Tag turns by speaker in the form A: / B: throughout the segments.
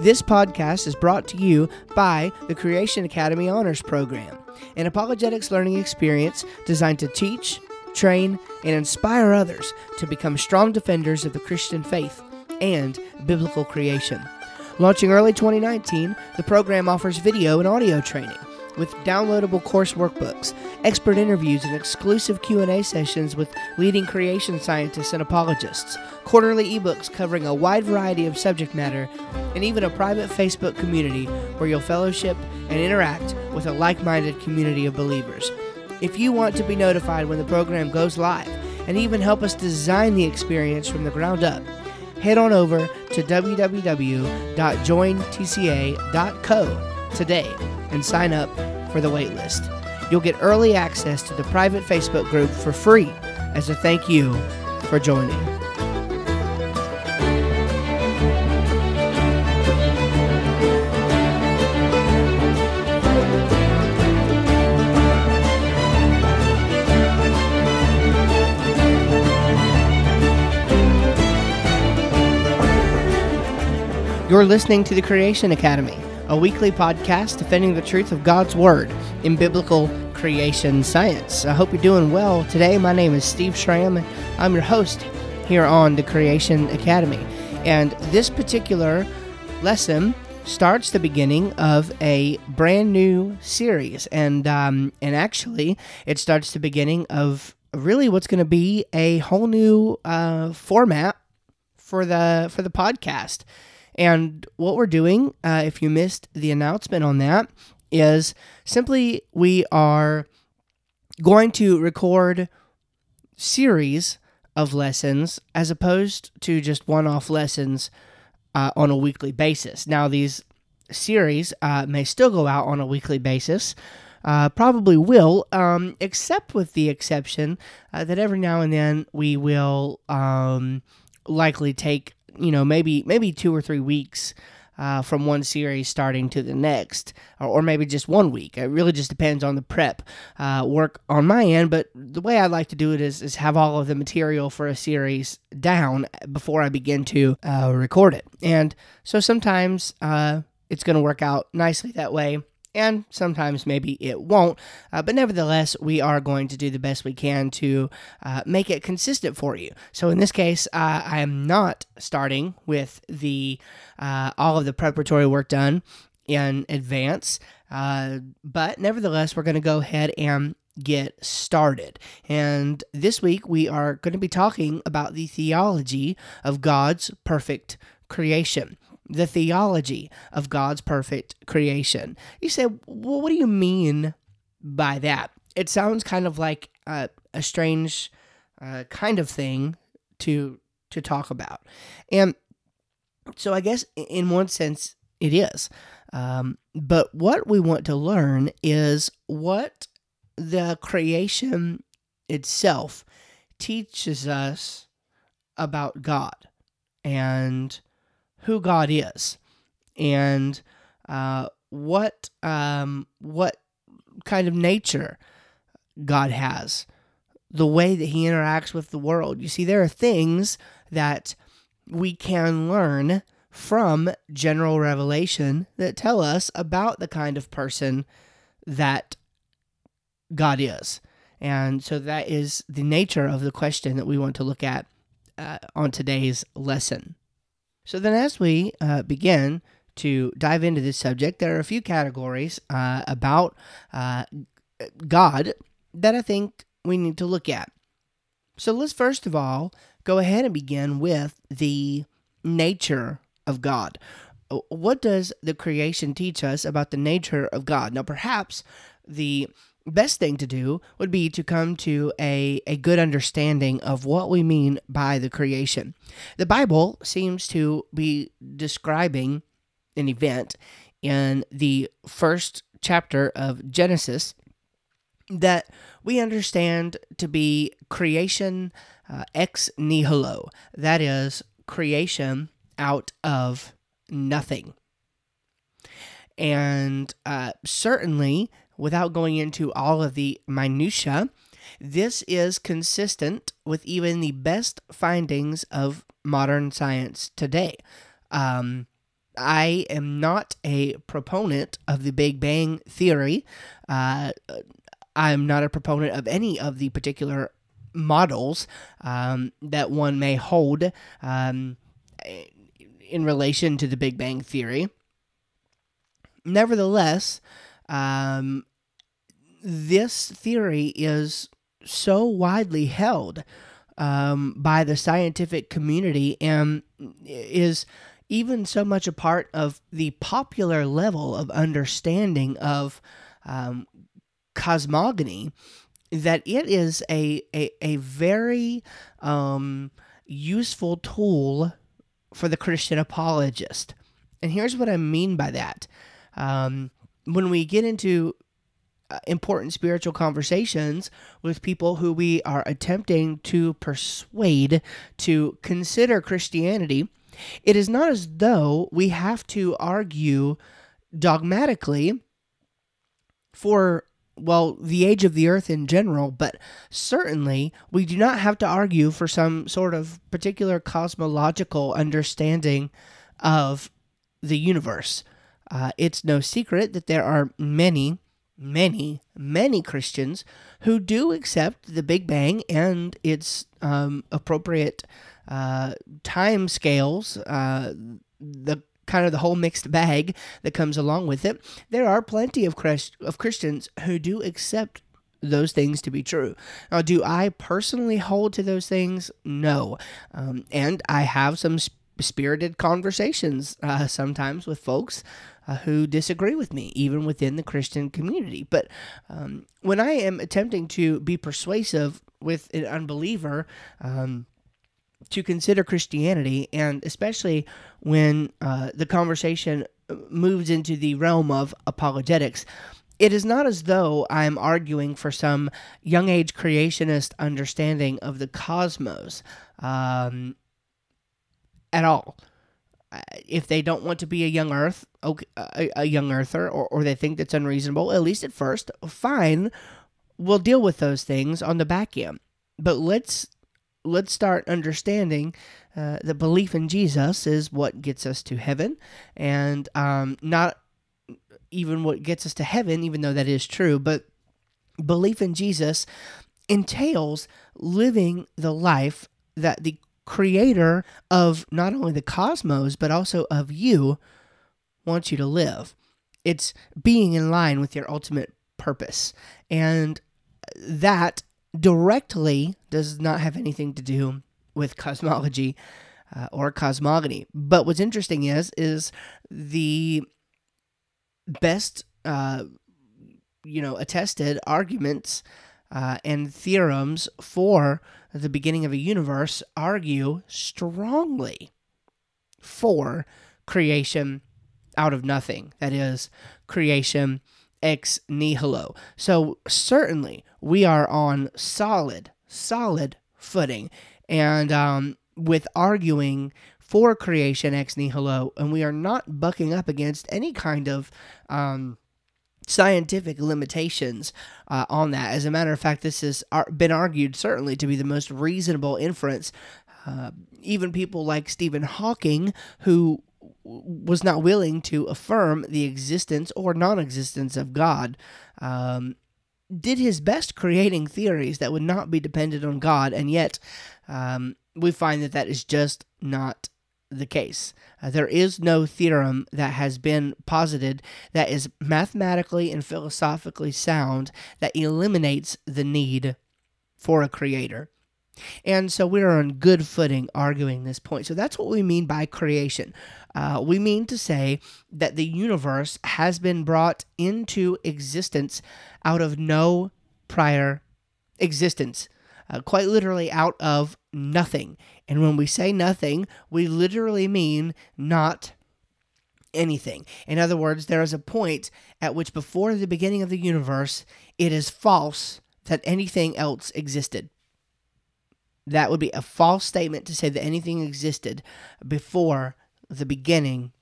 A: This podcast is brought to you by the Creation Academy Honors Program, an apologetics learning experience designed to teach, train, and inspire others to become strong defenders of the Christian faith and biblical creation. Launching early 2019, the program offers video and audio training with downloadable course workbooks, expert interviews, and exclusive Q&A sessions with leading creation scientists and apologists, quarterly ebooks covering a wide variety of subject matter, and even a private Facebook community where you'll fellowship and interact with a like-minded community of believers. If you want to be notified when the program goes live and even help us design the experience from the ground up, head on over to www.jointca.co today and sign up for the waitlist. You'll get early access to the private Facebook group for free as a thank you for joining. You're listening to the Creation Academy, a weekly podcast defending the truth of God's Word in biblical creation science. I hope you're doing well today. My name is Steve Schramm, and I'm your host here on the Creation Academy. And this particular lesson starts the beginning of a brand new series, and um, and actually, it starts the beginning of really what's going to be a whole new uh, format for the for the podcast. And what we're doing, uh, if you missed the announcement on that, is simply we are going to record series of lessons as opposed to just one off lessons uh, on a weekly basis. Now, these series uh, may still go out on a weekly basis. Uh, probably will, um, except with the exception uh, that every now and then we will um, likely take you know maybe maybe two or three weeks uh, from one series starting to the next, or, or, maybe just one week. It really just depends on the prep uh, work on my end. But the way I like to do it is, is have all of the material for a series down before I begin to uh, record it. And so sometimes uh, it's going to work out nicely that way and sometimes maybe it won't. Uh, but nevertheless, we are going to do the best we can to uh, make it consistent for you. So in this case, uh, I am not starting with the uh, all of the preparatory work done in advance, uh, but nevertheless, we're going to go ahead and get started. And this week we are going to be talking about the theology of God's perfect creation the theology of God's perfect creation. You say, well, what do you mean by that? It sounds kind of like a, a strange uh, kind of thing to to talk about, and so I guess in one sense it is. Um, but what we want to learn is what the creation itself teaches us about God and who God is and uh, what um, what kind of nature God has, the way that He interacts with the world. You see, there are things that we can learn from general revelation that tell us about the kind of person that God is. And so that is the nature of the question that we want to look at uh, on today's lesson. So then, as we uh, begin to dive into this subject, there are a few categories uh, about uh, God that I think we need to look at. So let's first of all go ahead and begin with the nature of God. What does the creation teach us about the nature of God? Now, perhaps the best thing to do would be to come to a, a good understanding of what we mean by the creation. The Bible seems to be describing an event in the first chapter of Genesis that we understand to be creation uh, ex nihilo. That is, creation out of nothing. And uh, certainly, without going into all of the minutiae, this is consistent with even the best findings of modern science today. Um, I am not a proponent of the Big Bang Theory. Uh, I'm not a proponent of any of the particular models um, that one may hold um, in relation to the Big Bang Theory. Nevertheless, um, this theory is so widely held um, by the scientific community and is even so much a part of the popular level of understanding of um, cosmogony that it is a, a, a very um, useful tool for the Christian apologist. And here's what I mean by that. Um, when we get into important spiritual conversations with people who we are attempting to persuade to consider Christianity, it is not as though we have to argue dogmatically for well, the age of the earth in general, but certainly we do not have to argue for some sort of particular cosmological understanding of the universe. Uh, it's no secret that there are many, many, many Christians who do accept the Big Bang and its um, appropriate uh, time scales, uh, the kind of the whole mixed bag that comes along with it. There are plenty of Christ- of Christians who do accept those things to be true. Now, do I personally hold to those things? No, um, and I have some sp- spirited conversations uh, sometimes with folks uh, who disagree with me, even within the Christian community. But um, when I am attempting to be persuasive with an unbeliever, um, to consider Christianity, and especially when uh, the conversation moves into the realm of apologetics, it is not as though I'm arguing for some young age creationist understanding of the cosmos um, at all. Uh, if they don't want to be a young Earth, okay, a, a young Earther, or, or they think that's unreasonable, at least at first, fine. We'll deal with those things on the back end. But let's let's start understanding uh, that belief in Jesus is what gets us to heaven, and um, not even what gets us to heaven, even though that is true, but belief in Jesus entails living the life that the creator of not only the cosmos, but also of you wants you to live. It's being in line with your ultimate purpose. And that directly does not have anything to do with cosmology uh, or cosmogony. But what's interesting is is the best uh, you know attested arguments uh, and theorems for the beginning of a universe argue strongly for creation out of nothing. That is creation ex nihilo. So certainly we are on solid, solid footing, and um, with arguing for creation ex nihilo, and we are not bucking up against any kind of um, scientific limitations uh, on that. As a matter of fact, this has been argued certainly to be the most reasonable inference. Uh, even people like Stephen Hawking, who was not willing to affirm the existence or non existence of God, um, did his best creating theories that would not be dependent on God, and yet um, we find that that is just not the case. Uh, there is no theorem that has been posited that is mathematically and philosophically sound that eliminates the need for a creator. And so we're on good footing arguing this point. So that's what we mean by creation. Uh, we mean to say that the universe has been brought into existence out of no prior existence, uh, quite literally out of nothing. And when we say nothing, we literally mean not anything. In other words, there is a point at which before the beginning of the universe, it is false that anything else existed. That would be a false statement to say that anything existed before the beginning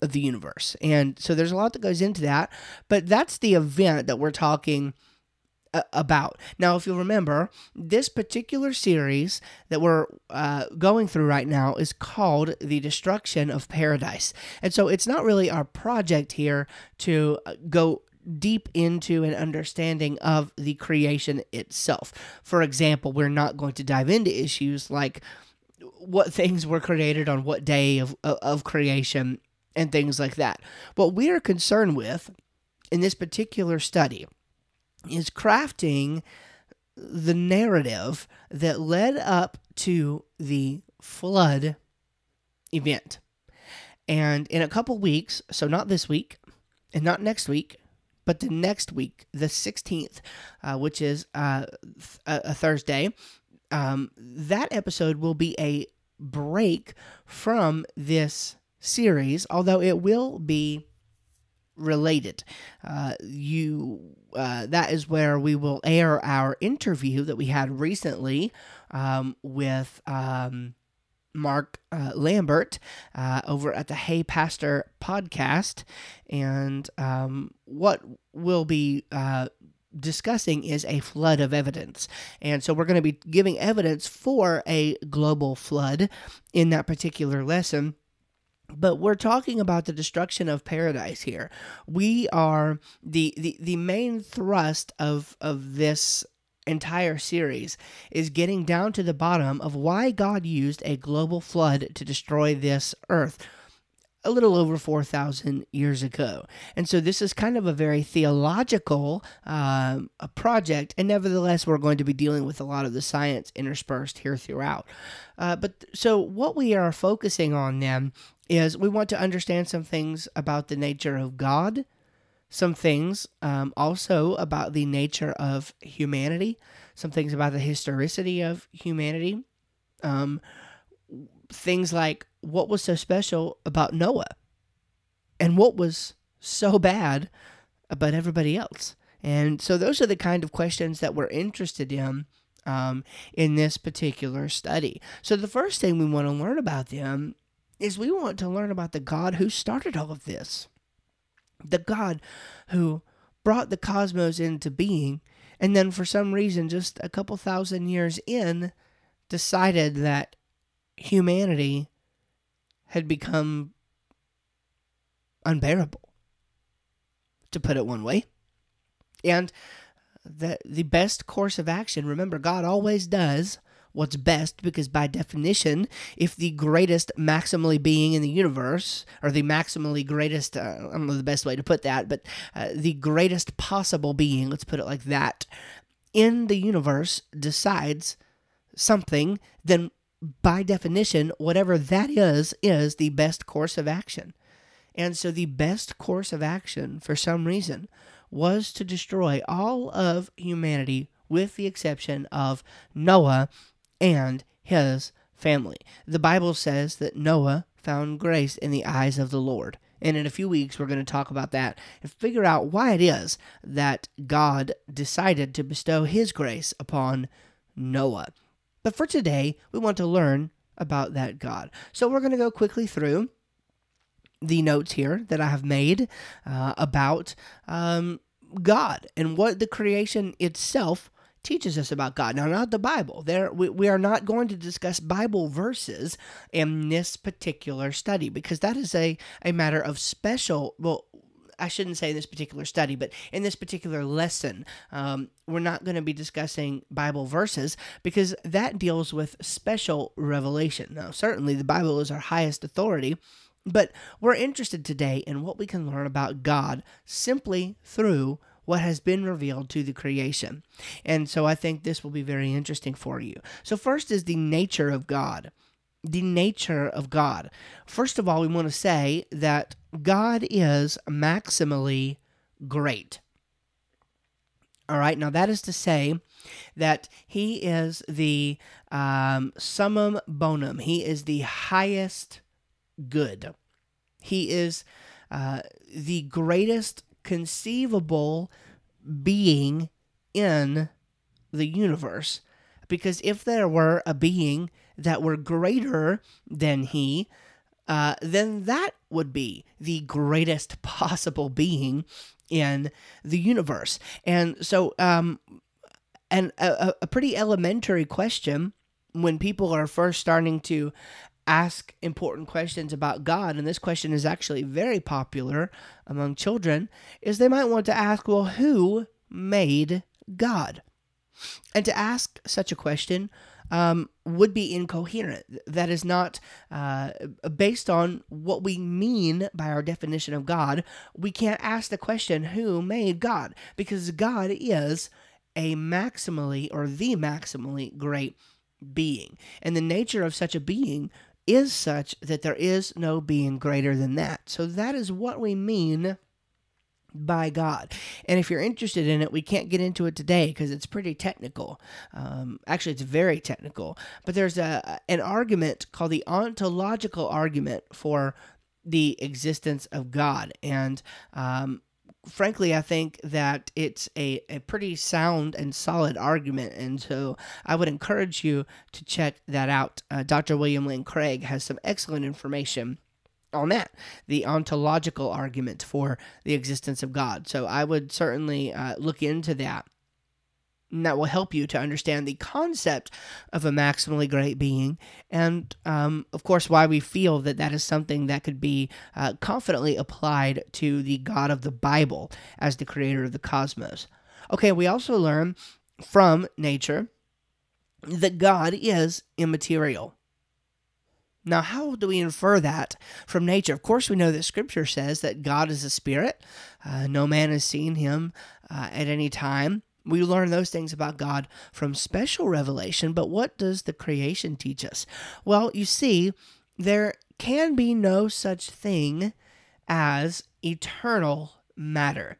A: of the universe. And so there's a lot that goes into that, but that's the event that we're talking about. Now, if you'll remember, this particular series that we're uh, going through right now is called The Destruction of Paradise. And so it's not really our project here to uh, go deep into an understanding of the creation itself. For example, we're not going to dive into issues like what things were created on what day of, of creation and things like that. What we are concerned with in this particular study is crafting the narrative that led up to the flood event. And in a couple weeks, so not this week and not next week, but the next week, the 16th, uh, which is uh, th- a Thursday, um, that episode will be a break from this series, although it will be related. Uh, you uh, that is where we will air our interview that we had recently um, with um, Mark uh, Lambert uh, over at the Hey Pastor podcast, and um, what we'll be uh, discussing is a flood of evidence. And so we're going to be giving evidence for a global flood in that particular lesson. But we're talking about the destruction of paradise here. We are the the, the main thrust of of this entire series is getting down to the bottom of why God used a global flood to destroy this earth a little over 4,000 years ago. And so this is kind of a very theological um, a project, and nevertheless, we're going to be dealing with a lot of the science interspersed here throughout. Uh, but so what we are focusing on then is we want to understand some things about the nature of God, some things um, also about the nature of humanity, some things about the historicity of humanity. Um, things like what was so special about Noah and what was so bad about everybody else. And so those are the kind of questions that we're interested in um, in this particular study. So the first thing we want to learn about them is we want to learn about the God who started all of this, the God who brought the cosmos into being, and then for some reason, just a couple thousand years in, decided that humanity had become unbearable, to put it one way. And the, the best course of action, remember, God always does what's best because by definition if the greatest maximally being in the universe or the maximally greatest uh, i don't know the best way to put that but uh, the greatest possible being let's put it like that in the universe decides something then by definition, whatever that is, is the best course of action. And so the best course of action, for some reason, was to destroy all of humanity with the exception of Noah and his family. The Bible says that Noah found grace in the eyes of the Lord. And in a few weeks, we're going to talk about that and figure out why it is that God decided to bestow his grace upon Noah. But for today, we want to learn about that God. So we're going to go quickly through the notes here that I have made uh, about um, God and what the creation itself teaches us about God. Now, not the Bible. There, we, we are not going to discuss Bible verses in this particular study because that is a, a matter of special, well, I shouldn't say in this particular study, but in this particular lesson, um, we're not going to be discussing Bible verses because that deals with special revelation. Now, certainly the Bible is our highest authority, but we're interested today in what we can learn about God simply through what has been revealed to the creation. And so I think this will be very interesting for you. So, first is the nature of God the nature of God. First of all, we want to say that God is maximally great. All right, now that is to say that He is the um, summum bonum, He is the highest good. He is uh, the greatest conceivable being in the universe. Because if there were a being that were greater than he, uh, then that would be the greatest possible being in the universe. And so, um, and a, a pretty elementary question when people are first starting to ask important questions about God, and this question is actually very popular among children, is they might want to ask, well, who made God? And to ask such a question um, would be incoherent. That is not uh, based on what we mean by our definition of God. We can't ask the question, who made God? Because God is a maximally or the maximally great being. And the nature of such a being is such that there is no being greater than that. So that is what we mean by God. And if you're interested in it, we can't get into it today because it's pretty technical. Um, actually, it's very technical. But there's a an argument called the ontological argument for the existence of God, and um, frankly, I think that it's a, a pretty sound and solid argument. And so I would encourage you to check that out. Uh, Dr. William Lane Craig has some excellent information on that, the ontological argument for the existence of God. So I would certainly uh, look into that. And that will help you to understand the concept of a maximally great being, and um, of course, why we feel that that is something that could be uh, confidently applied to the God of the Bible as the creator of the cosmos. Okay, we also learn from nature that God is immaterial. Now, how do we infer that from nature? Of course, we know that Scripture says that God is a spirit. Uh, no man has seen him uh, at any time. We learn those things about God from special revelation, but what does the creation teach us? Well, you see, there can be no such thing as eternal matter.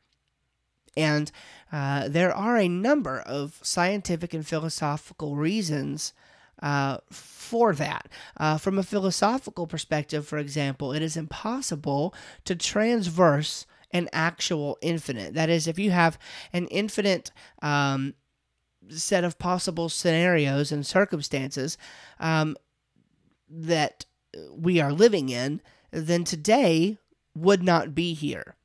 A: And uh, there are a number of scientific and philosophical reasons uh, for that. Uh, from a philosophical perspective, for example, it is impossible to transverse an actual infinite. That is, if you have an infinite um, set of possible scenarios and circumstances um, that we are living in, then today would not be here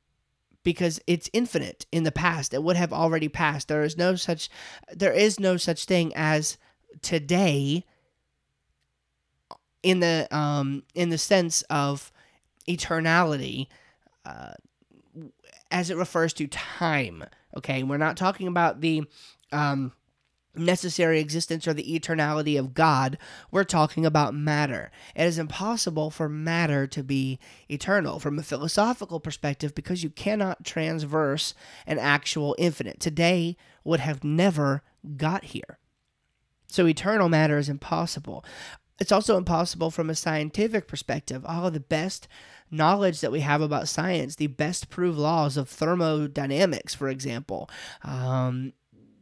A: because it's infinite in the past it would have already passed there is no such there is no such thing as today in the um in the sense of eternality uh, as it refers to time okay we're not talking about the um necessary existence or the eternality of God, we're talking about matter. It is impossible for matter to be eternal from a philosophical perspective because you cannot transverse an actual infinite. Today would have never got here. So eternal matter is impossible. It's also impossible from a scientific perspective. All of the best knowledge that we have about science, the best proved laws of thermodynamics, for example, um,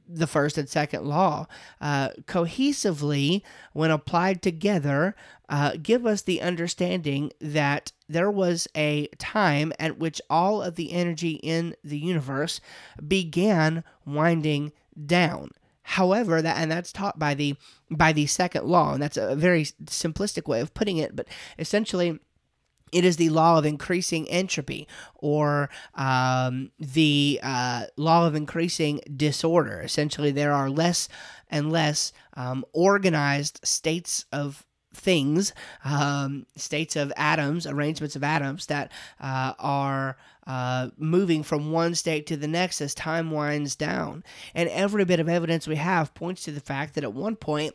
A: the first and second law, uh, cohesively, when applied together, uh, give us the understanding that there was a time at which all of the energy in the universe began winding down. However, that and that's taught by the by the second law, and that's a very simplistic way of putting it, but essentially it is the law of increasing entropy or um, the uh, law of increasing disorder. Essentially, there are less and less um, organized states of things, um, states of atoms, arrangements of atoms that uh, are uh, moving from one state to the next as time winds down. And every bit of evidence we have points to the fact that at one point,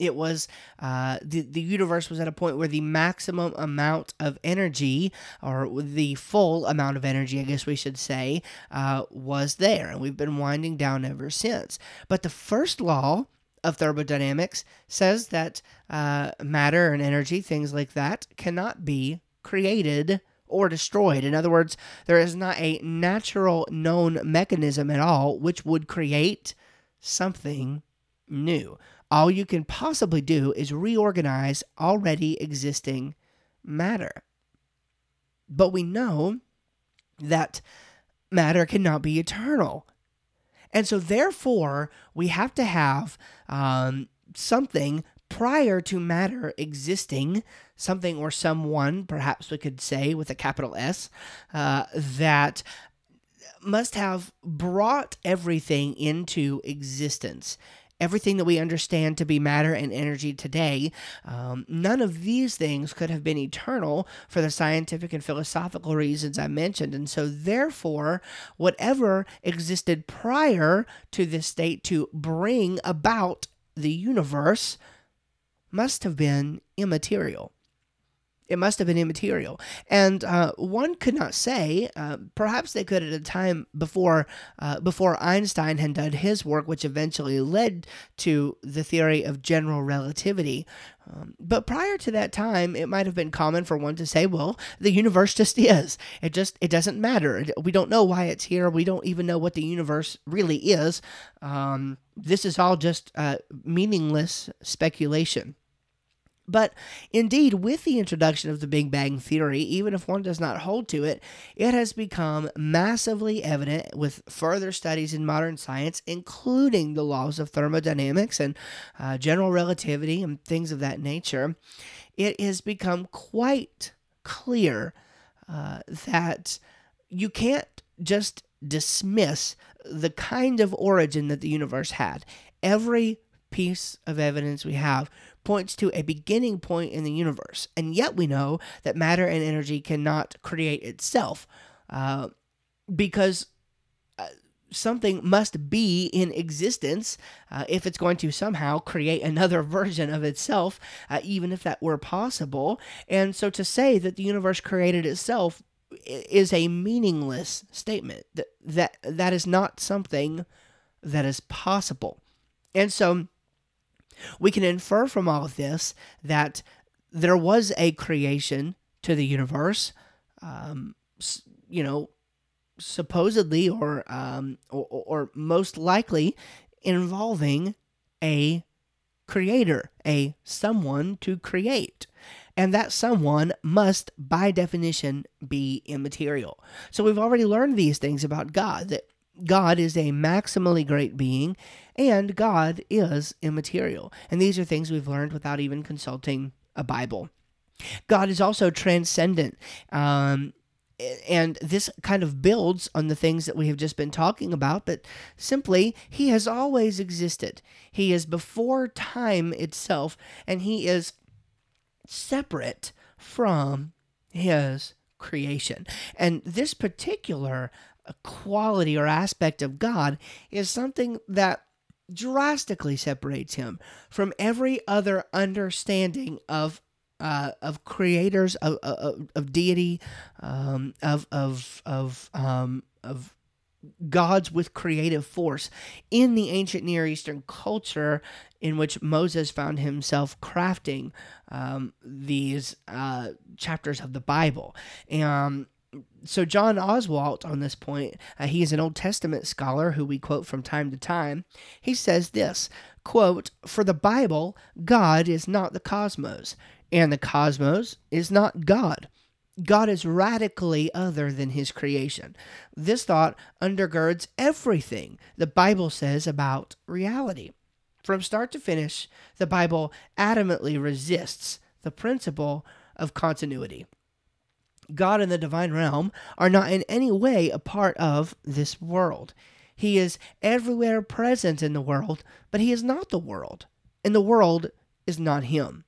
A: it was uh, the, the universe was at a point where the maximum amount of energy or the full amount of energy i guess we should say uh, was there and we've been winding down ever since but the first law of thermodynamics says that uh, matter and energy, things like that, cannot be created or destroyed. In other words, there is not a natural known mechanism at all which would create something new. All you can possibly do is reorganize already existing matter. But we know that matter cannot be eternal. And so, therefore, we have to have um, something prior to matter existing, something or someone, perhaps we could say with a capital S, uh, that must have brought everything into existence. Everything that we understand to be matter and energy today, um, none of these things could have been eternal for the scientific and philosophical reasons I mentioned. And so, therefore, whatever existed prior to this state to bring about the universe must have been immaterial. It must have been immaterial. And uh, one could not say, uh, perhaps they could at a time before, uh, before Einstein had done his work, which eventually led to the theory of general relativity. Um, but prior to that time, it might have been common for one to say, well, the universe just is. It just, it doesn't matter. We don't know why it's here. We don't even know what the universe really is. Um, this is all just uh, meaningless speculation. But indeed, with the introduction of the Big Bang Theory, even if one does not hold to it, it has become massively evident with further studies in modern science, including the laws of thermodynamics and uh, general relativity and things of that nature. It has become quite clear uh, that you can't just dismiss the kind of origin that the universe had. Every piece of evidence we have points to a beginning point in the universe. And yet we know that matter and energy cannot create itself uh, because uh, something must be in existence uh, if it's going to somehow create another version of itself, uh, even if that were possible. And so to say that the universe created itself is a meaningless statement. That that that is not something that is possible. And so we can infer from all of this that there was a creation to the universe, um, you know, supposedly or, um, or, or most likely involving a creator, a someone to create. And that someone must, by definition, be immaterial. So we've already learned these things about God that God is a maximally great being, and God is immaterial. And these are things we've learned without even consulting a Bible. God is also transcendent. Um, and this kind of builds on the things that we have just been talking about, but simply, He has always existed. He is before time itself, and He is separate from His creation. And this particular quality or aspect of God is something that drastically separates him from every other understanding of uh, of creators of, of, of deity um, of of of um, of gods with creative force in the ancient Near Eastern culture in which Moses found himself crafting um, these uh, chapters of the Bible. And so John Oswalt on this point, uh, he is an Old Testament scholar who we quote from time to time. He says this, quote, "For the Bible, God is not the cosmos, and the cosmos is not God." God is radically other than his creation. This thought undergirds everything the Bible says about reality. From start to finish, the Bible adamantly resists the principle of continuity. God and the divine realm are not in any way a part of this world. He is everywhere present in the world, but he is not the world, and the world is not him.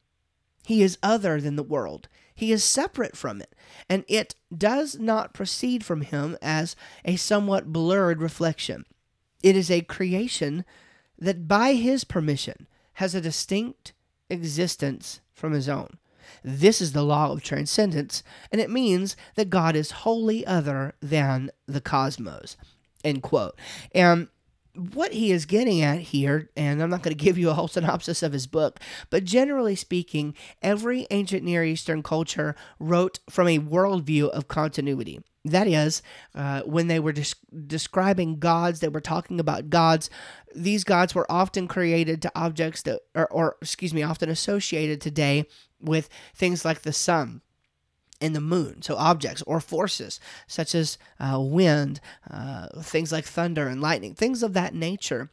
A: He is other than the world. He is separate from it, and it does not proceed from him as a somewhat blurred reflection. It is a creation that, by his permission, has a distinct existence from his own. This is the law of transcendence, and it means that God is wholly other than the cosmos. End quote. And what he is getting at here, and I'm not going to give you a whole synopsis of his book, but generally speaking, every ancient Near Eastern culture wrote from a worldview of continuity. That is, uh, when they were des- describing gods, they were talking about gods. These gods were often created to objects that, or, or excuse me, often associated today with things like the sun and the moon, so objects or forces such as uh, wind, uh, things like thunder and lightning, things of that nature.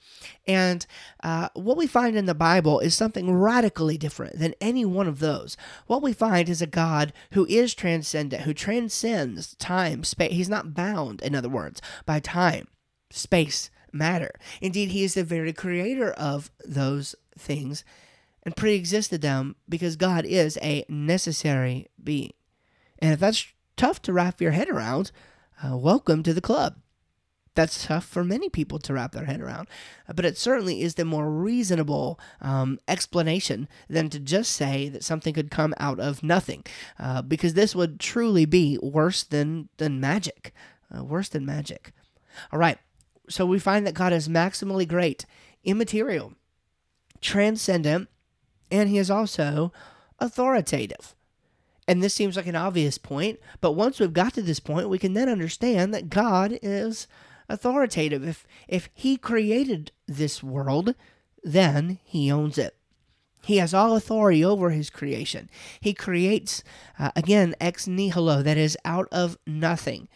A: And uh, what we find in the Bible is something radically different than any one of those. What we find is a God who is transcendent, who transcends time, space. He's not bound, in other words, by time, space, matter. Indeed, He is the very creator of those things and pre existed them because God is a necessary being. And if that's tough to wrap your head around, uh, welcome to the club. That's tough for many people to wrap their head around, uh, but it certainly is the more reasonable um, explanation than to just say that something could come out of nothing, uh, because this would truly be worse than than magic, uh, worse than magic. All right, so we find that God is maximally great, immaterial, transcendent, and He is also authoritative. And this seems like an obvious point, but once we've got to this point, we can then understand that God is authoritative. If if he created this world, then he owns it. He has all authority over his creation. He creates uh, again ex nihilo, that is out of nothing.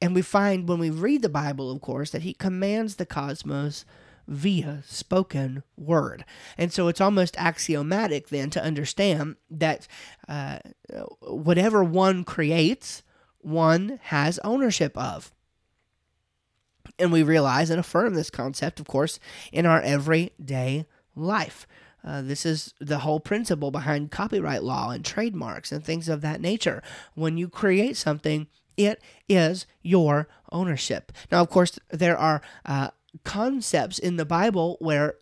A: And we find when we read the Bible, of course, that he commands the cosmos via spoken word. And so it's almost axiomatic then to understand that uh, whatever one creates, one has ownership of. And we realize and affirm this concept, of course, in our everyday life. Uh, this is the whole principle behind copyright law and trademarks and things of that nature. When you create something, it is your ownership. Now, of course, there are uh, concepts in the Bible where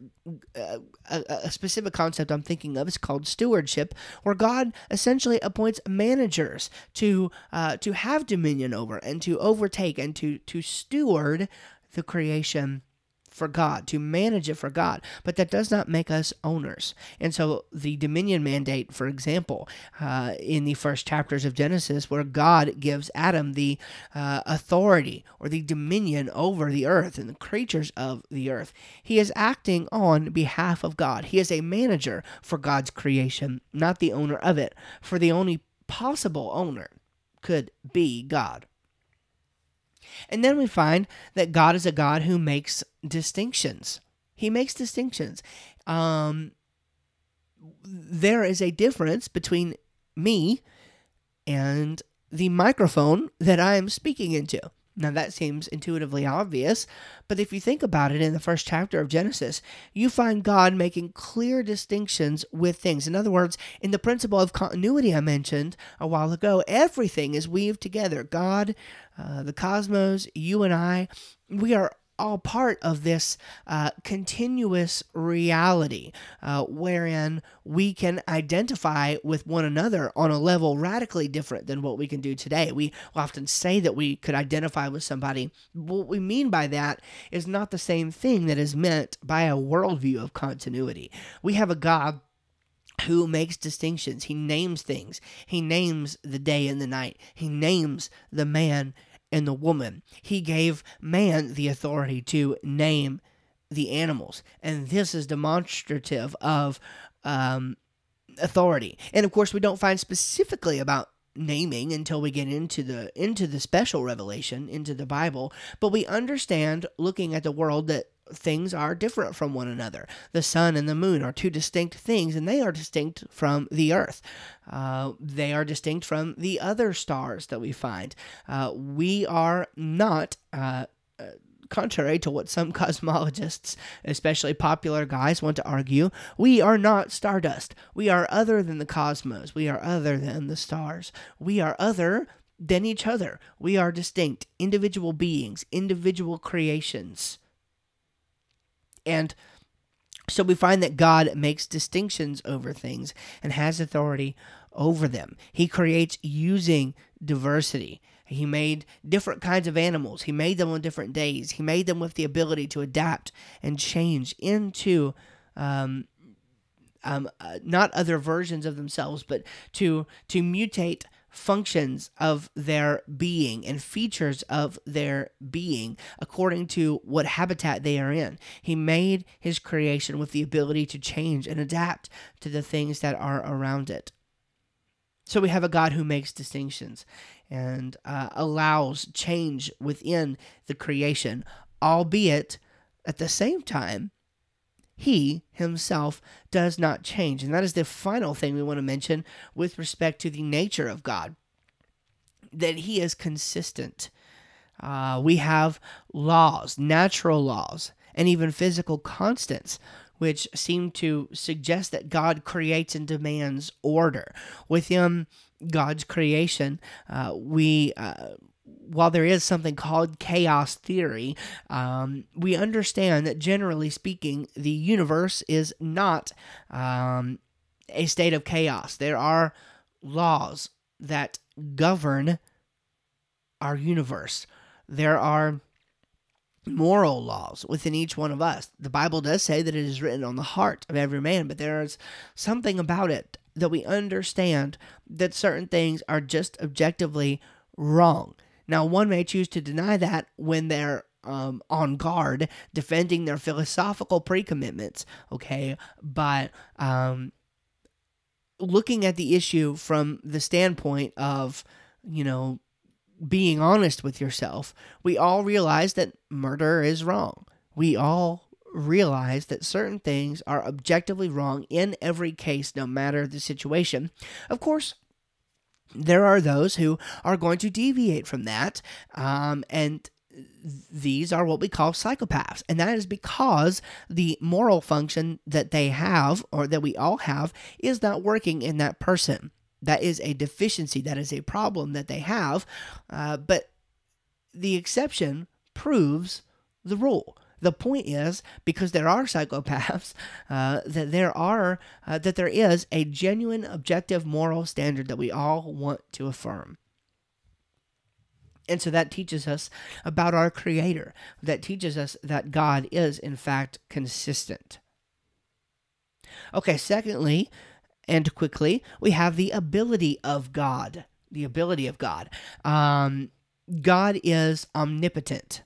A: uh, a, a, specific concept I'm thinking of is called stewardship, where God essentially appoints managers to uh, to have dominion over and to overtake and to to steward the creation for God, to manage it for God, but that does not make us owners. And so the dominion mandate, for example, uh, in the first chapters of Genesis, where God gives Adam the uh, authority or the dominion over the earth and the creatures of the earth, he is acting on behalf of God. He is a manager for God's creation, not the owner of it, for the only possible owner could be God. And then we find that God is a God who makes distinctions. He makes distinctions. Um, there is a difference between me and the microphone that I am speaking into. Now, that seems intuitively obvious, but if you think about it in the first chapter of Genesis, you find God making clear distinctions with things. In other words, in the principle of continuity I mentioned a while ago, everything is weaved together. God, uh, the cosmos, you and I, we are all part of this uh, continuous reality uh, wherein we can identify with one another on a level radically different than what we can do today. We often say that we could identify with somebody. What we mean by that is not the same thing that is meant by a worldview of continuity. We have a God who makes distinctions. He names things. He names the day and the night. He names the man and the woman. He gave man the authority to name the animals. And this is demonstrative of um, authority. And of course, we don't find specifically about naming until we get into the into the special revelation into the bible but we understand looking at the world that things are different from one another. The sun and the moon are two distinct things, and they are distinct from the earth. Uh, they are distinct from the other stars that we find. Uh, we are not. Uh, uh contrary to what some cosmologists, especially popular guys, want to argue, we are not stardust. We are other than the cosmos. We are other than the stars. We are other than each other. We are distinct, individual beings, individual creations. And so we find that God makes distinctions over things and has authority over them. He creates using diversity. He made different kinds of animals. He made them on different days. He made them with the ability to adapt and change into um, um, uh, not other versions of themselves, but to to mutate functions of their being and features of their being according to what habitat they are in. He made his creation with the ability to change and adapt to the things that are around it. So we have a God who makes distinctions and uh, allows change within the creation, albeit at the same time, he himself does not change. And that is the final thing we want to mention with respect to the nature of God that he is consistent. Uh, we have laws, natural laws, and even physical constants, which seem to suggest that God creates and demands order. Within God's creation, uh, we. Uh, while there is something called chaos theory, um, we understand that generally speaking, the universe is not um, a state of chaos. There are laws that govern our universe. There are moral laws within each one of us. The Bible does say that it is written on the heart of every man, but there is something about it that we understand that certain things are just objectively wrong. Now, one may choose to deny that when they're um, on guard, defending their philosophical pre-commitments, okay? But um, looking at the issue from the standpoint of, you know, being honest with yourself, we all realize that murder is wrong. We all realize that certain things are objectively wrong in every case, no matter the situation. Of course, there are those who are going to deviate from that, um, and these are what we call psychopaths. And that is because the moral function that they have, or that we all have, is not working in that person that is a deficiency, that is a problem that they have. Uh, but the exception proves the rule. The point is because there are psychopaths, uh, that there are uh, that there is a genuine objective moral standard that we all want to affirm. And so that teaches us about our Creator. That teaches us that God is, in fact, consistent. Okay, secondly, and quickly, we have the ability of God. The ability of God. Um, God is omnipotent.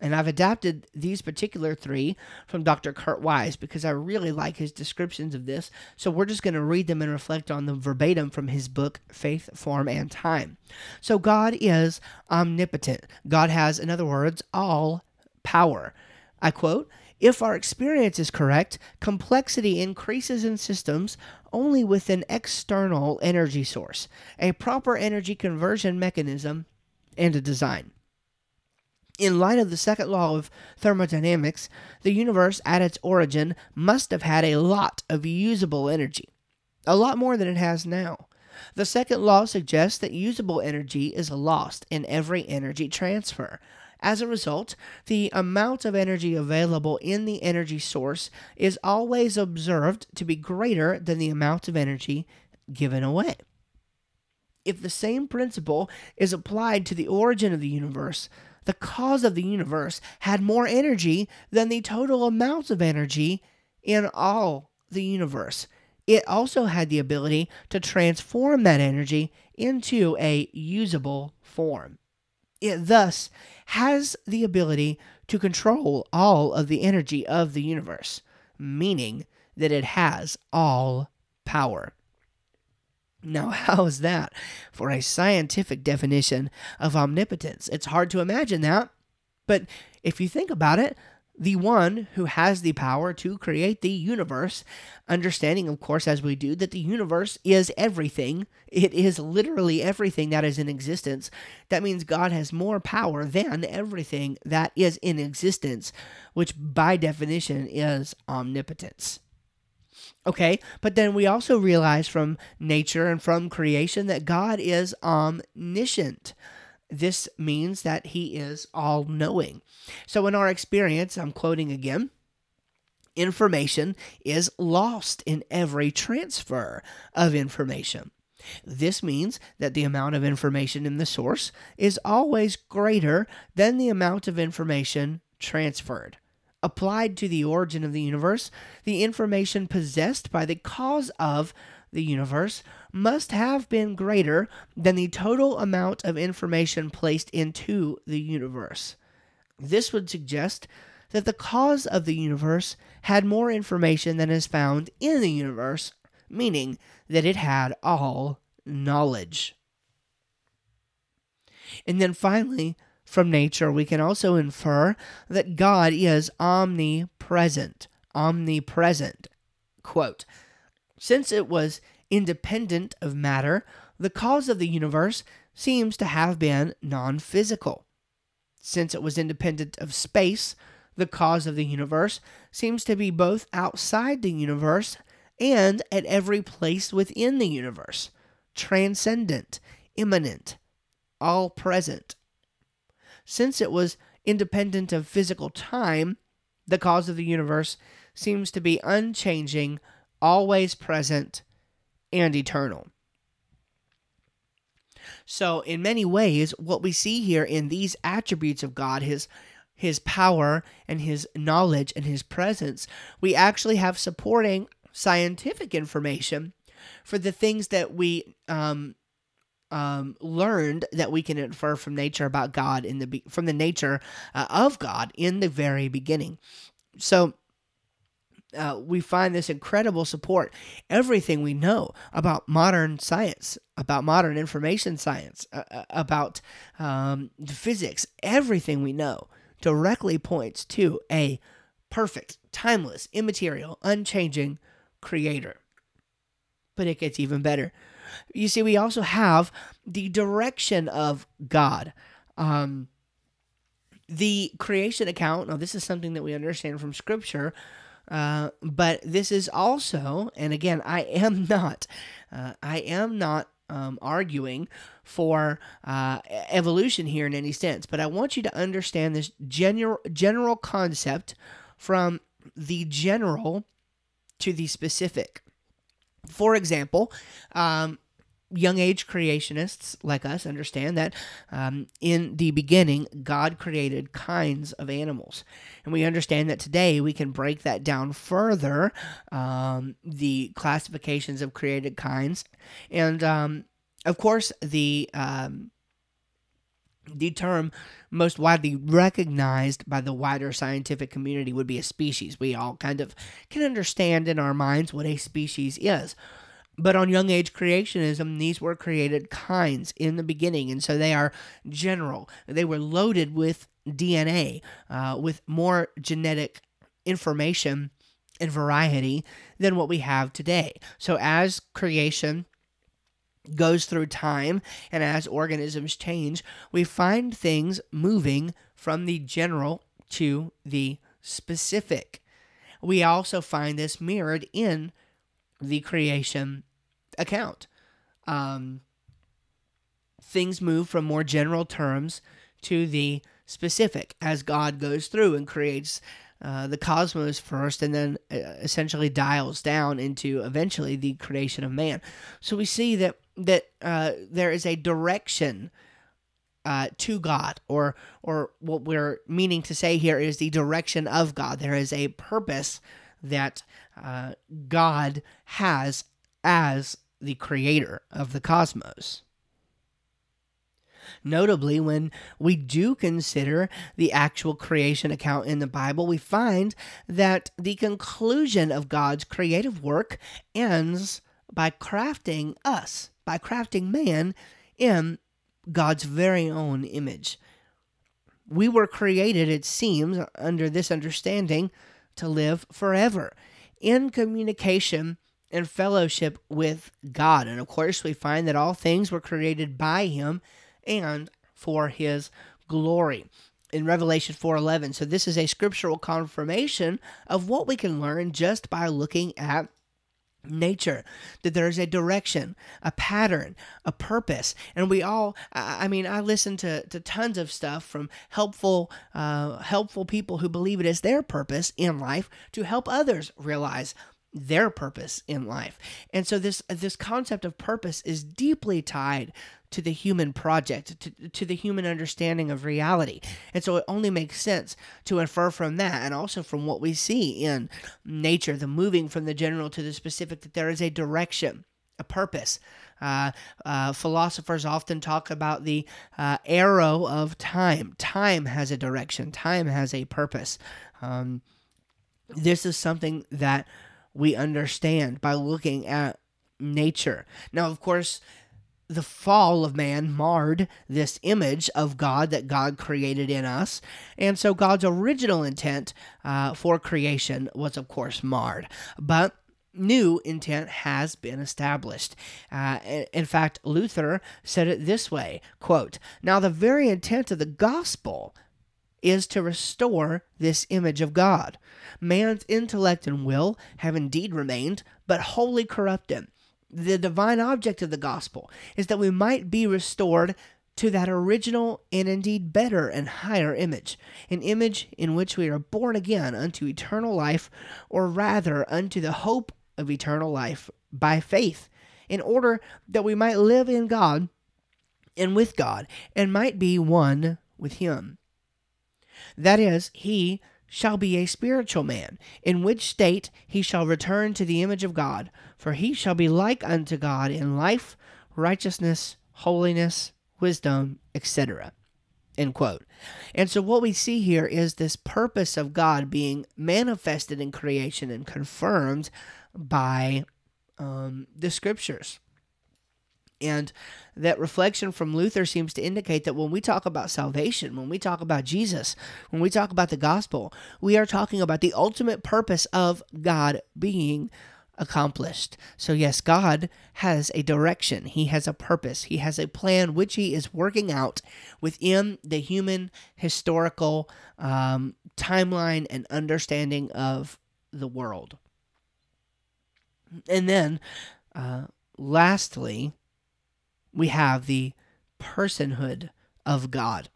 A: And I've adapted these particular three from Dr. Kurt Wise because I really like his descriptions of this. So we're just going to read them and reflect on them verbatim from his book, Faith, Form, and Time. So God is omnipotent. God has, in other words, all power. I quote, if our experience is correct, complexity increases in systems only with an external energy source, a proper energy conversion mechanism, and a design. In light of the second law of thermodynamics, the universe at its origin must have had a lot of usable energy, a lot more than it has now. The second law suggests that usable energy is lost in every energy transfer, as a result, the amount of energy available in the energy source is always observed to be greater than the amount of energy given away. If the same principle is applied to the origin of the universe, the cause of the universe had more energy than the total amounts of energy in all the universe. It also had the ability to transform that energy into a usable form. It thus has the ability to control all of the energy of the universe, meaning that it has all power. Now, how is that for a scientific definition of omnipotence? It's hard to imagine that, but if you think about it, the one who has the power to create the universe, understanding, of course, as we do, that the universe is everything. It is literally everything that is in existence. That means God has more power than everything that is in existence, which by definition is omnipotence. Okay, but then we also realize from nature and from creation that God is omniscient. This means that he is all knowing. So, in our experience, I'm quoting again information is lost in every transfer of information. This means that the amount of information in the source is always greater than the amount of information transferred. Applied to the origin of the universe, the information possessed by the cause of the universe must have been greater than the total amount of information placed into the universe. This would suggest that the cause of the universe had more information than is found in the universe, meaning that it had all knowledge. And then finally, from nature, we can also infer that God is omnipresent. Omnipresent. Quote Since it was independent of matter, the cause of the universe seems to have been non physical. Since it was independent of space, the cause of the universe seems to be both outside the universe and at every place within the universe, transcendent, immanent, all present. Since it was independent of physical time, the cause of the universe seems to be unchanging, always present, and eternal. So, in many ways, what we see here in these attributes of God, his his power and his knowledge and his presence, we actually have supporting scientific information for the things that we um, um, learned that we can infer from nature about God in the from the nature uh, of God in the very beginning. So uh, we find this incredible support. Everything we know about modern science, about modern information science, uh, uh about um, physics, everything we know directly points to a perfect, timeless, immaterial, unchanging creator. But it gets even better. You see, we also have the direction of God. Um, the creation account, now, this is something that we understand from Scripture, uh, but this is also, and again, I am not, uh, I am not um, arguing for uh, evolution here in any sense, but I want you to understand this general general concept from the general to the specific. For example, um, young age creationists like us understand that um, in the beginning, God created kinds of animals. And we understand that today we can break that down further um, the classifications of created kinds. And um, of course, the. Um, the term most widely recognized by the wider scientific community would be a species. We all kind of can understand in our minds what a species is. But on young age creationism, these were created kinds in the beginning, and so they are general. They were loaded with DNA, uh, with more genetic information and variety than what we have today. So as creation goes through time and as organisms change, we find things moving from the general to the specific. We also find this mirrored in the creation account. Um, things move from more general terms to the specific as God goes through and creates uh, the cosmos first and then uh, essentially dials down into eventually the creation of man. So we see that that uh, there is a direction uh, to God, or or what we're meaning to say here is the direction of God. There is a purpose that uh, God has as the creator of the cosmos. Notably, when we do consider the actual creation account in the Bible, we find that the conclusion of God's creative work ends by crafting us, by crafting man in God's very own image. We were created, it seems, under this understanding, to live forever in communication and fellowship with God. And of course, we find that all things were created by him and for his glory in Revelation 4:11. So this is a scriptural confirmation of what we can learn just by looking at nature that there's a direction a pattern a purpose. And we all i mean i listen to, to tons of stuff from helpful uh, helpful people who believe it is their purpose in life to help others realize their purpose in life. And so this this concept of purpose is deeply tied to the human project, to, to the human understanding of reality. And so it only makes sense to infer from that and also from what we see in nature, the moving from the general to the specific, that there is a direction, a purpose. Uh, uh, philosophers often talk about the uh, arrow of time. Time has a direction, time has a purpose. Um, this is something that we understand by looking at nature. Now, of course, the fall of man marred this image of God that God created in us. And so God's original intent uh, for creation was, of course, marred. But new intent has been established. Uh, in fact, Luther said it this way quote, Now the very intent of the gospel is to restore this image of God. Man's intellect and will have indeed remained, but wholly corrupted. The divine object of the gospel is that we might be restored to that original and indeed better and higher image, an image in which we are born again unto eternal life, or rather unto the hope of eternal life by faith, in order that we might live in God and with God, and might be one with Him. That is, he shall be a spiritual man, in which state he shall return to the image of God, for he shall be like unto God in life, righteousness, holiness, wisdom, etc. End quote. And so what we see here is this purpose of God being manifested in creation and confirmed by um, the scriptures. And that reflection from Luther seems to indicate that when we talk about salvation, when we talk about Jesus, when we talk about the gospel, we are talking about the ultimate purpose of God being accomplished. So, yes, God has a direction, He has a purpose, He has a plan which He is working out within the human historical um, timeline and understanding of the world. And then, uh, lastly, we have the personhood of God.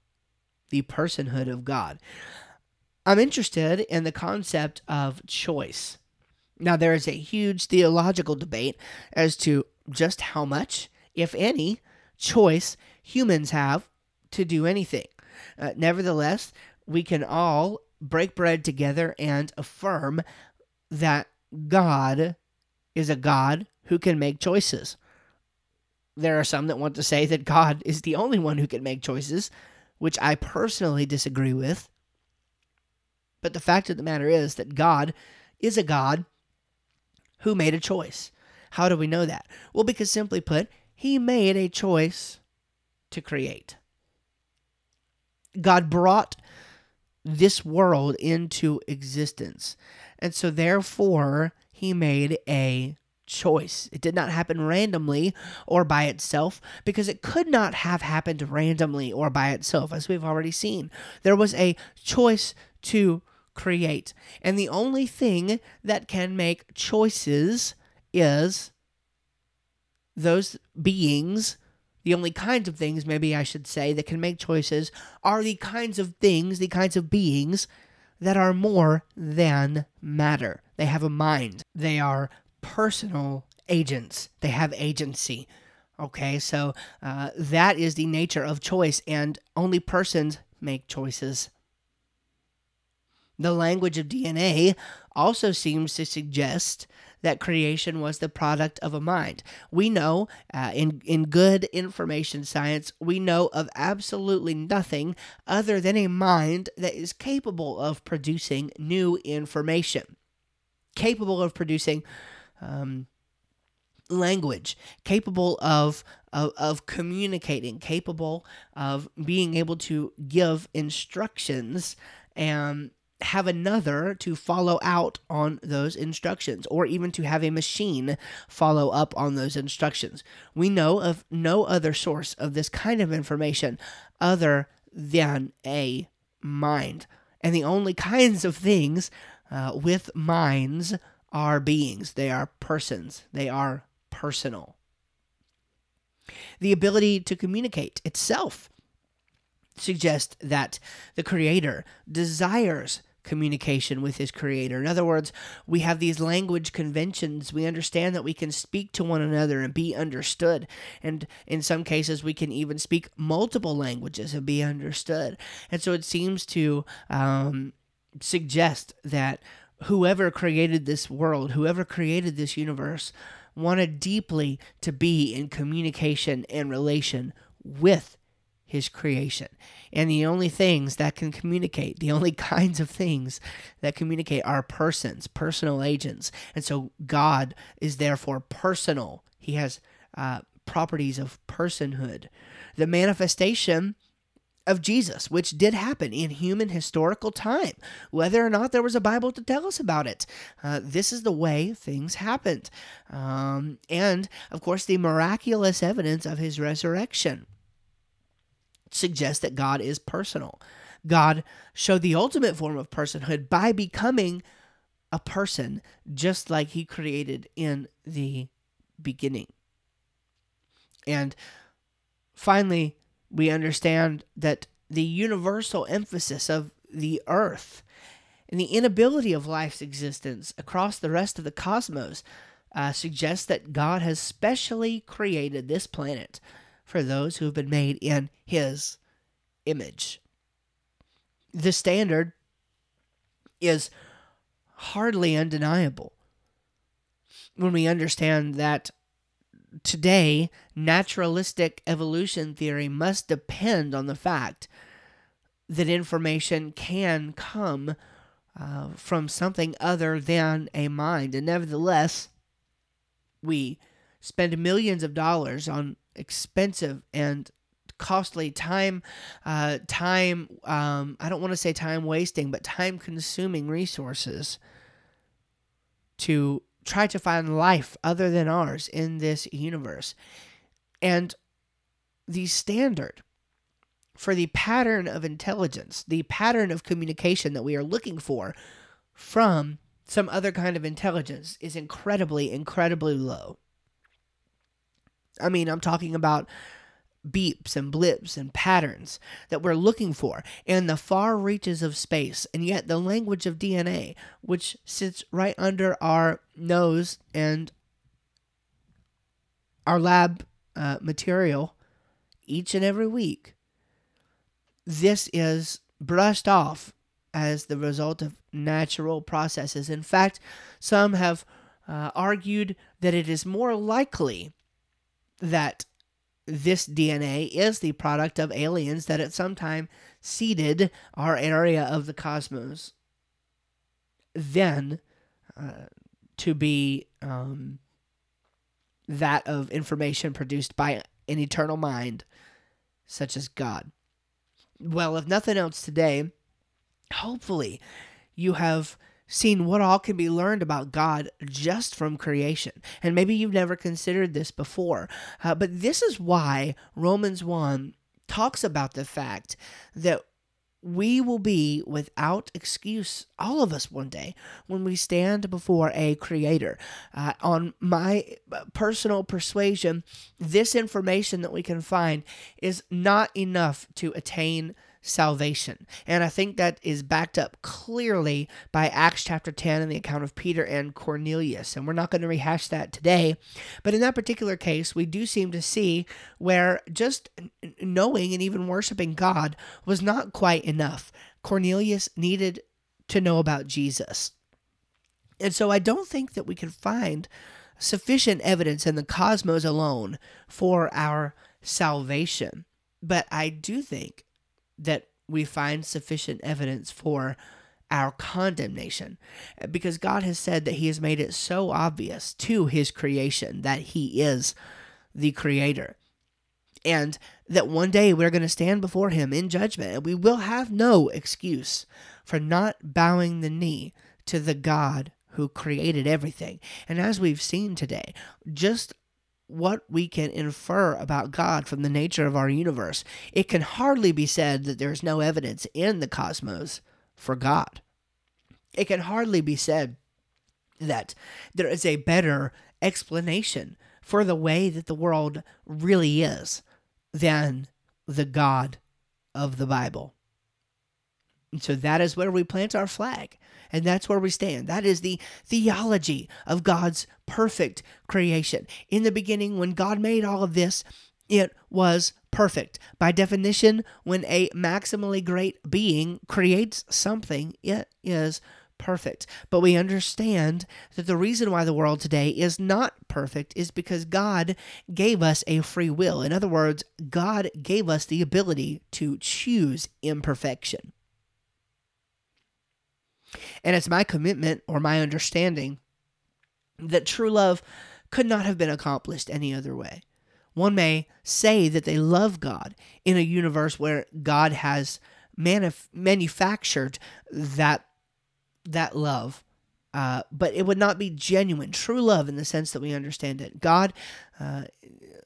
A: The personhood of God. I'm interested in the concept of choice. Now, there is a huge theological debate as to just how much, if any, choice humans have to do anything. Uh, nevertheless, we can all break bread together and affirm that God is a God who can make choices. There are some that want to say that God is the only one who can make choices, which I personally disagree with. But the fact of the matter is that God is a God who made a choice. How do we know that? Well, because simply put, He made a choice to create. God brought this world into existence. And so, therefore, He made a choice. It did not happen randomly or by itself because it could not have happened randomly or by itself, as we've already seen. There was a choice to create. And the only thing that can make choices is those beings. The only kinds of things, maybe I should say, that can make choices are the kinds of things, the kinds of beings that are more than matter. They have a mind. They are personal agents. They have agency. Okay, so uh, that is the nature of choice, and only persons make choices. The language of DNA also seems to suggest that creation was the product of a mind. We know, uh, in, in good information science, we know of absolutely nothing other than a mind that is capable of producing new information, capable of producing um, language, capable of, of, of communicating, capable of being able to give instructions and have another to follow out on those instructions, or even to have a machine follow up on those instructions. We know of no other source of this kind of information other than a mind. And the only kinds of things uh, with minds are beings, they are persons, they are personal. The ability to communicate itself suggests that the creator desires communication with his creator. In other words, we have these language conventions. We understand that we can speak to one another and be understood. And in some cases, we can even speak multiple languages and be understood. And so it seems to um, suggest that whoever created this world, whoever created this universe, wanted deeply to be in communication and relation with his creation. And the only things that can communicate, the only kinds of things that communicate are persons, personal agents. And so God is therefore personal. He has uh, properties of personhood, the manifestation of Jesus, which did happen in human historical time, whether or not there was a Bible to tell us about it. Uh, this is the way things happened. Um, and, of course, the miraculous evidence of his resurrection suggests that God is personal. God showed the ultimate form of personhood by becoming a person just like he created in the beginning. And finally, we understand that the universal emphasis of the earth and the inability of life's existence across the rest of the cosmos uh, suggests that God has specially created this planet for those who have been made in His image. The standard is hardly undeniable when we understand that today, naturalistic evolution theory must depend on the fact that information can come uh, from something other than a mind. And nevertheless, we spend millions of dollars on expensive and costly time uh, time um, i don't want to say time wasting but time consuming resources to try to find life other than ours in this universe. And the standard for the pattern of intelligence, the pattern of communication that we are looking for from some other kind of intelligence is incredibly, incredibly low. I mean, I'm talking about beeps and blips and patterns that we're looking for in the far reaches of space, and yet the language of DNA, which sits right under our nose and our lab uh, material each and every week, this is brushed off as the result of natural processes. In fact, some have uh, argued that it is more likely that this DNA is the product of aliens that at some time seeded our area of the cosmos. Then uh, to be um, that of information produced by an eternal mind, such as God. Well, if nothing else today, hopefully you have seen what all can be learned about God just from creation. And maybe you've never considered this before, uh, but this is why Romans 1 talks about the fact that we will be without excuse, all of us one day, when we stand before a creator. Uh, on my personal persuasion, this information that we can find is not enough to attain salvation. And I think that is backed up clearly by Acts chapter 10 and the account of Peter and Cornelius. And we're not going to rehash that today. But in that particular case, we do seem to see where just knowing and even worshiping God was not quite enough. Cornelius needed to know about Jesus. And so I don't think that we can find sufficient evidence in the cosmos alone for our salvation. But I do think that we find sufficient evidence for our condemnation because God has said that He has made it so obvious to His creation that He is the Creator. And that one day we're going to stand before Him in judgment and we will have no excuse for not bowing the knee to the God who created everything. And as we've seen today, just what we can infer about God from the nature of our universe, it can hardly be said that there is no evidence in the cosmos for God. It can hardly be said that there is a better explanation for the way that the world really is than the God of the Bible. And so that is where we plant our flag. And that's where we stand. That is the theology of God's perfect creation. In the beginning, when God made all of this, it was perfect. By definition, when a maximally great being creates something, it is perfect. But we understand that the reason why the world today is not perfect is because God gave us a free will. In other words, God gave us the ability to choose imperfection. And it's my commitment or my understanding that true love could not have been accomplished any other way. One may say that they love God in a universe where God has manuf- manufactured that that love, uh, but it would not be genuine, true love in the sense that we understand it. God uh,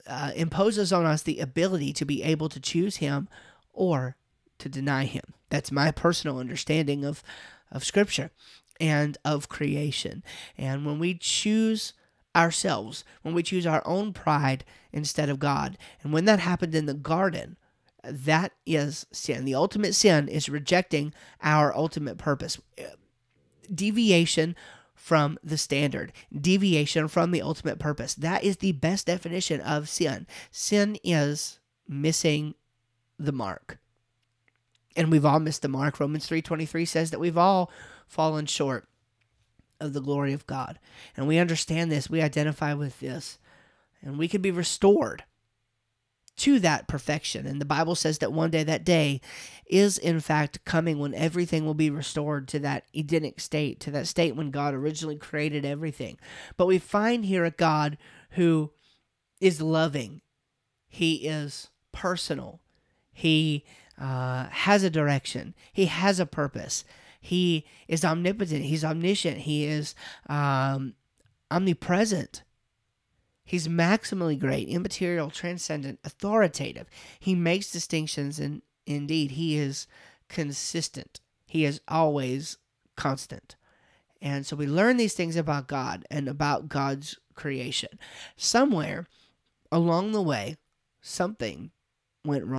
A: uh, imposes on us the ability to be able to choose Him or to deny Him. That's my personal understanding of of Scripture and of creation. And when we choose ourselves, when we choose our own pride instead of God, and when that happened in the garden, that is sin. The ultimate sin is rejecting our ultimate purpose. Deviation from the standard, deviation from the ultimate purpose. That is the best definition of sin. Sin is missing the mark. And we've all missed the mark. Romans 3:23 says that we've all fallen short of the glory of God. And we understand this, we identify with this, and we can be restored to that perfection. And the Bible says that one day, that day is in fact coming when everything will be restored to that Edenic state, to that state when God originally created everything. But we find here a God who is loving, He is personal, He uh, has a direction, He has a purpose. He is omnipotent. He's omniscient. He is um, omnipresent. He's maximally great, immaterial, transcendent, authoritative. He makes distinctions, and indeed, he is consistent. He is always constant. And so we learn these things about God and about God's creation. Somewhere along the way, something went wrong.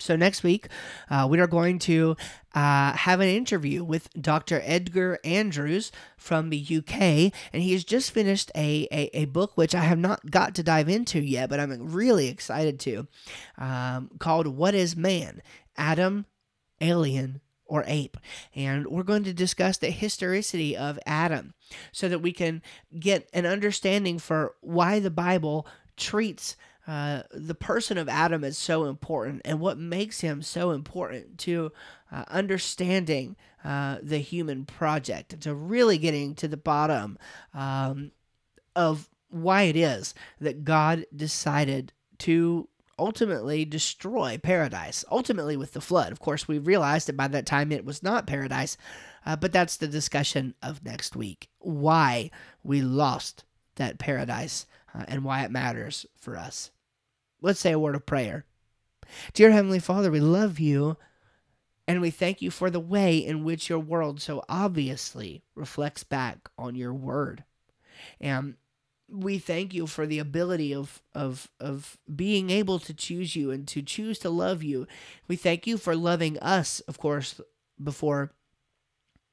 A: So, next week, uh, we are going to uh, have an interview with Dr. Edgar Andrews from the UK. And he has just finished a, a, a book which I have not got to dive into yet, but I'm really excited to, um, called What is Man? Adam, Alien, or ape. And we're going to discuss the historicity of Adam so that we can get an understanding for why the Bible treats uh, the person of Adam is so important and what makes him so important to uh, understanding uh, the human project, to really getting to the bottom um, of why it is that God decided to ultimately destroy paradise, ultimately with the flood. Of course, we realized that by that time it was not paradise, uh, but that's the discussion of next week. Why we lost that paradise uh, and why it matters for us. Let's say a word of prayer. Dear Heavenly Father, we love you and we thank you for the way in which your world so obviously reflects back on your word. And we thank you for the ability of, of, of being able to choose you and to choose to love you. We thank you for loving us, of course, before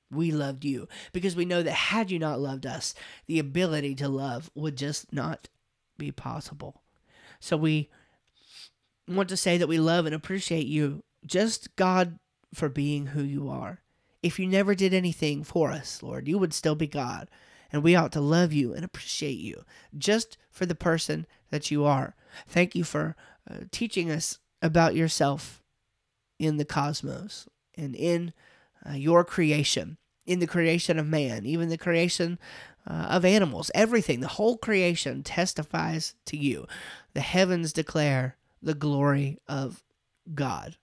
A: we loved you, because we know that had you not loved us, the ability to love would just not be possible. So we want to say that we love and appreciate you, just God, for being who you are. If you never did anything for us, Lord, you would still be God. And we ought to love you and appreciate you just for the person that you are. Thank you for uh, teaching us about yourself in the cosmos and in uh, your creation, in the creation of man, even the creation uh, of animals, everything, the whole creation testifies to you. The heavens declare the glory of God,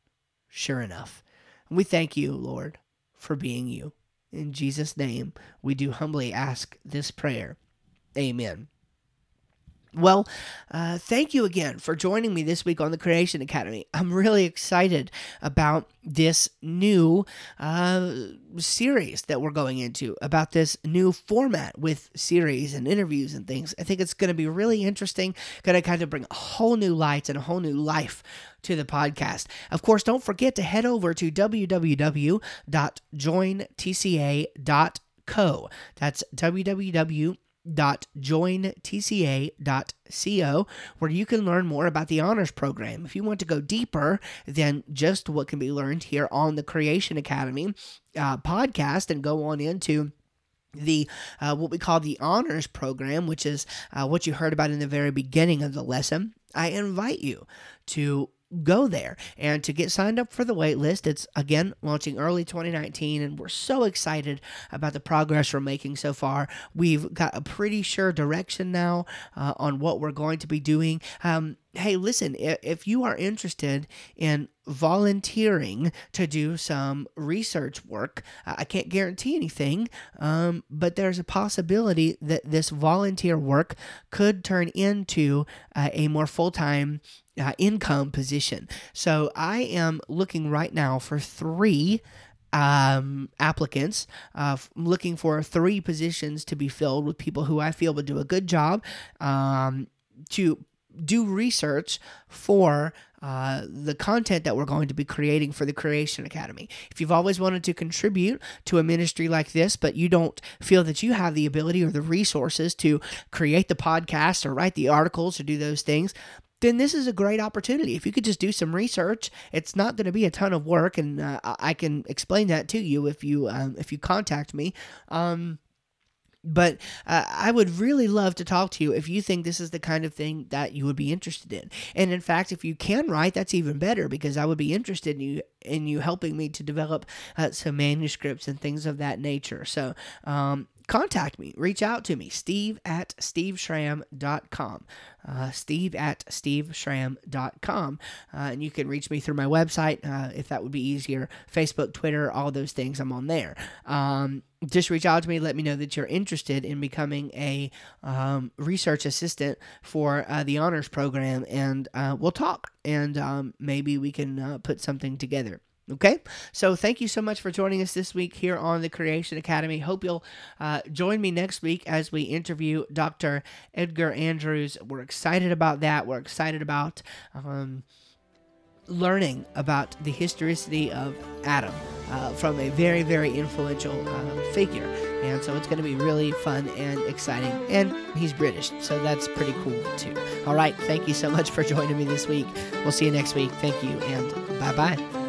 A: sure enough. And we thank you, Lord, for being you. In Jesus' name, we do humbly ask this prayer. Amen. Well, uh, thank you again for joining me this week on the Creation Academy. I'm really excited about this new uh, series that we're going into, about this new format with series and interviews and things. I think it's going to be really interesting, going to kind of bring a whole new light and a whole new life to the podcast. Of course, don't forget to head over to www.jointca.co. That's www www.jointca.co, where you can learn more about the honors program. If you want to go deeper than just what can be learned here on the Creation Academy uh, podcast and go on into the uh, what we call the honors program, which is uh, what you heard about in the very beginning of the lesson, I invite you to go there. And to get signed up for the wait list, it's again launching early 2019, and we're so excited about the progress we're making so far. We've got a pretty sure direction now uh, on what we're going to be doing. Um, hey, listen, if, if you are interested in volunteering to do some research work, I can't guarantee anything, um, but there's a possibility that this volunteer work could turn into uh, a more full time uh, income position. So I am looking right now for three um, applicants, uh, looking for three positions to be filled with people who I feel would do a good job um, to do research for uh, the content that we're going to be creating for the Creation Academy. If you've always wanted to contribute to a ministry like this, but you don't feel that you have the ability or the resources to create the podcast or write the articles or do those things, then this is a great opportunity. If you could just do some research, it's not going to be a ton of work, and uh, I can explain that to you if you um, if you contact me. Um, but uh, I would really love to talk to you if you think this is the kind of thing that you would be interested in. And in fact, if you can write, that's even better because I would be interested in you in you helping me to develop uh, some manuscripts and things of that nature. So um, contact me, reach out to me, steve at steveschramm.com. Uh, steve at steveschramm.com. Uh, and you can reach me through my website uh, if that would be easier. Facebook, Twitter, all those things, I'm on there. Um, just reach out to me, let me know that you're interested in becoming a um, research assistant for uh, the honors program, and uh, we'll talk, and um, maybe we can uh, put something together. Okay, so thank you so much for joining us this week here on the Creation Academy. Hope you'll uh, join me next week as we interview Dr. Edgar Andrews. We're excited about that. We're excited about um, learning about the historicity of Adam uh, from a very, very influential uh, figure. And so it's going to be really fun and exciting. And he's British, so that's pretty cool too. All right, thank you so much for joining me this week. We'll see you next week. Thank you, and bye bye.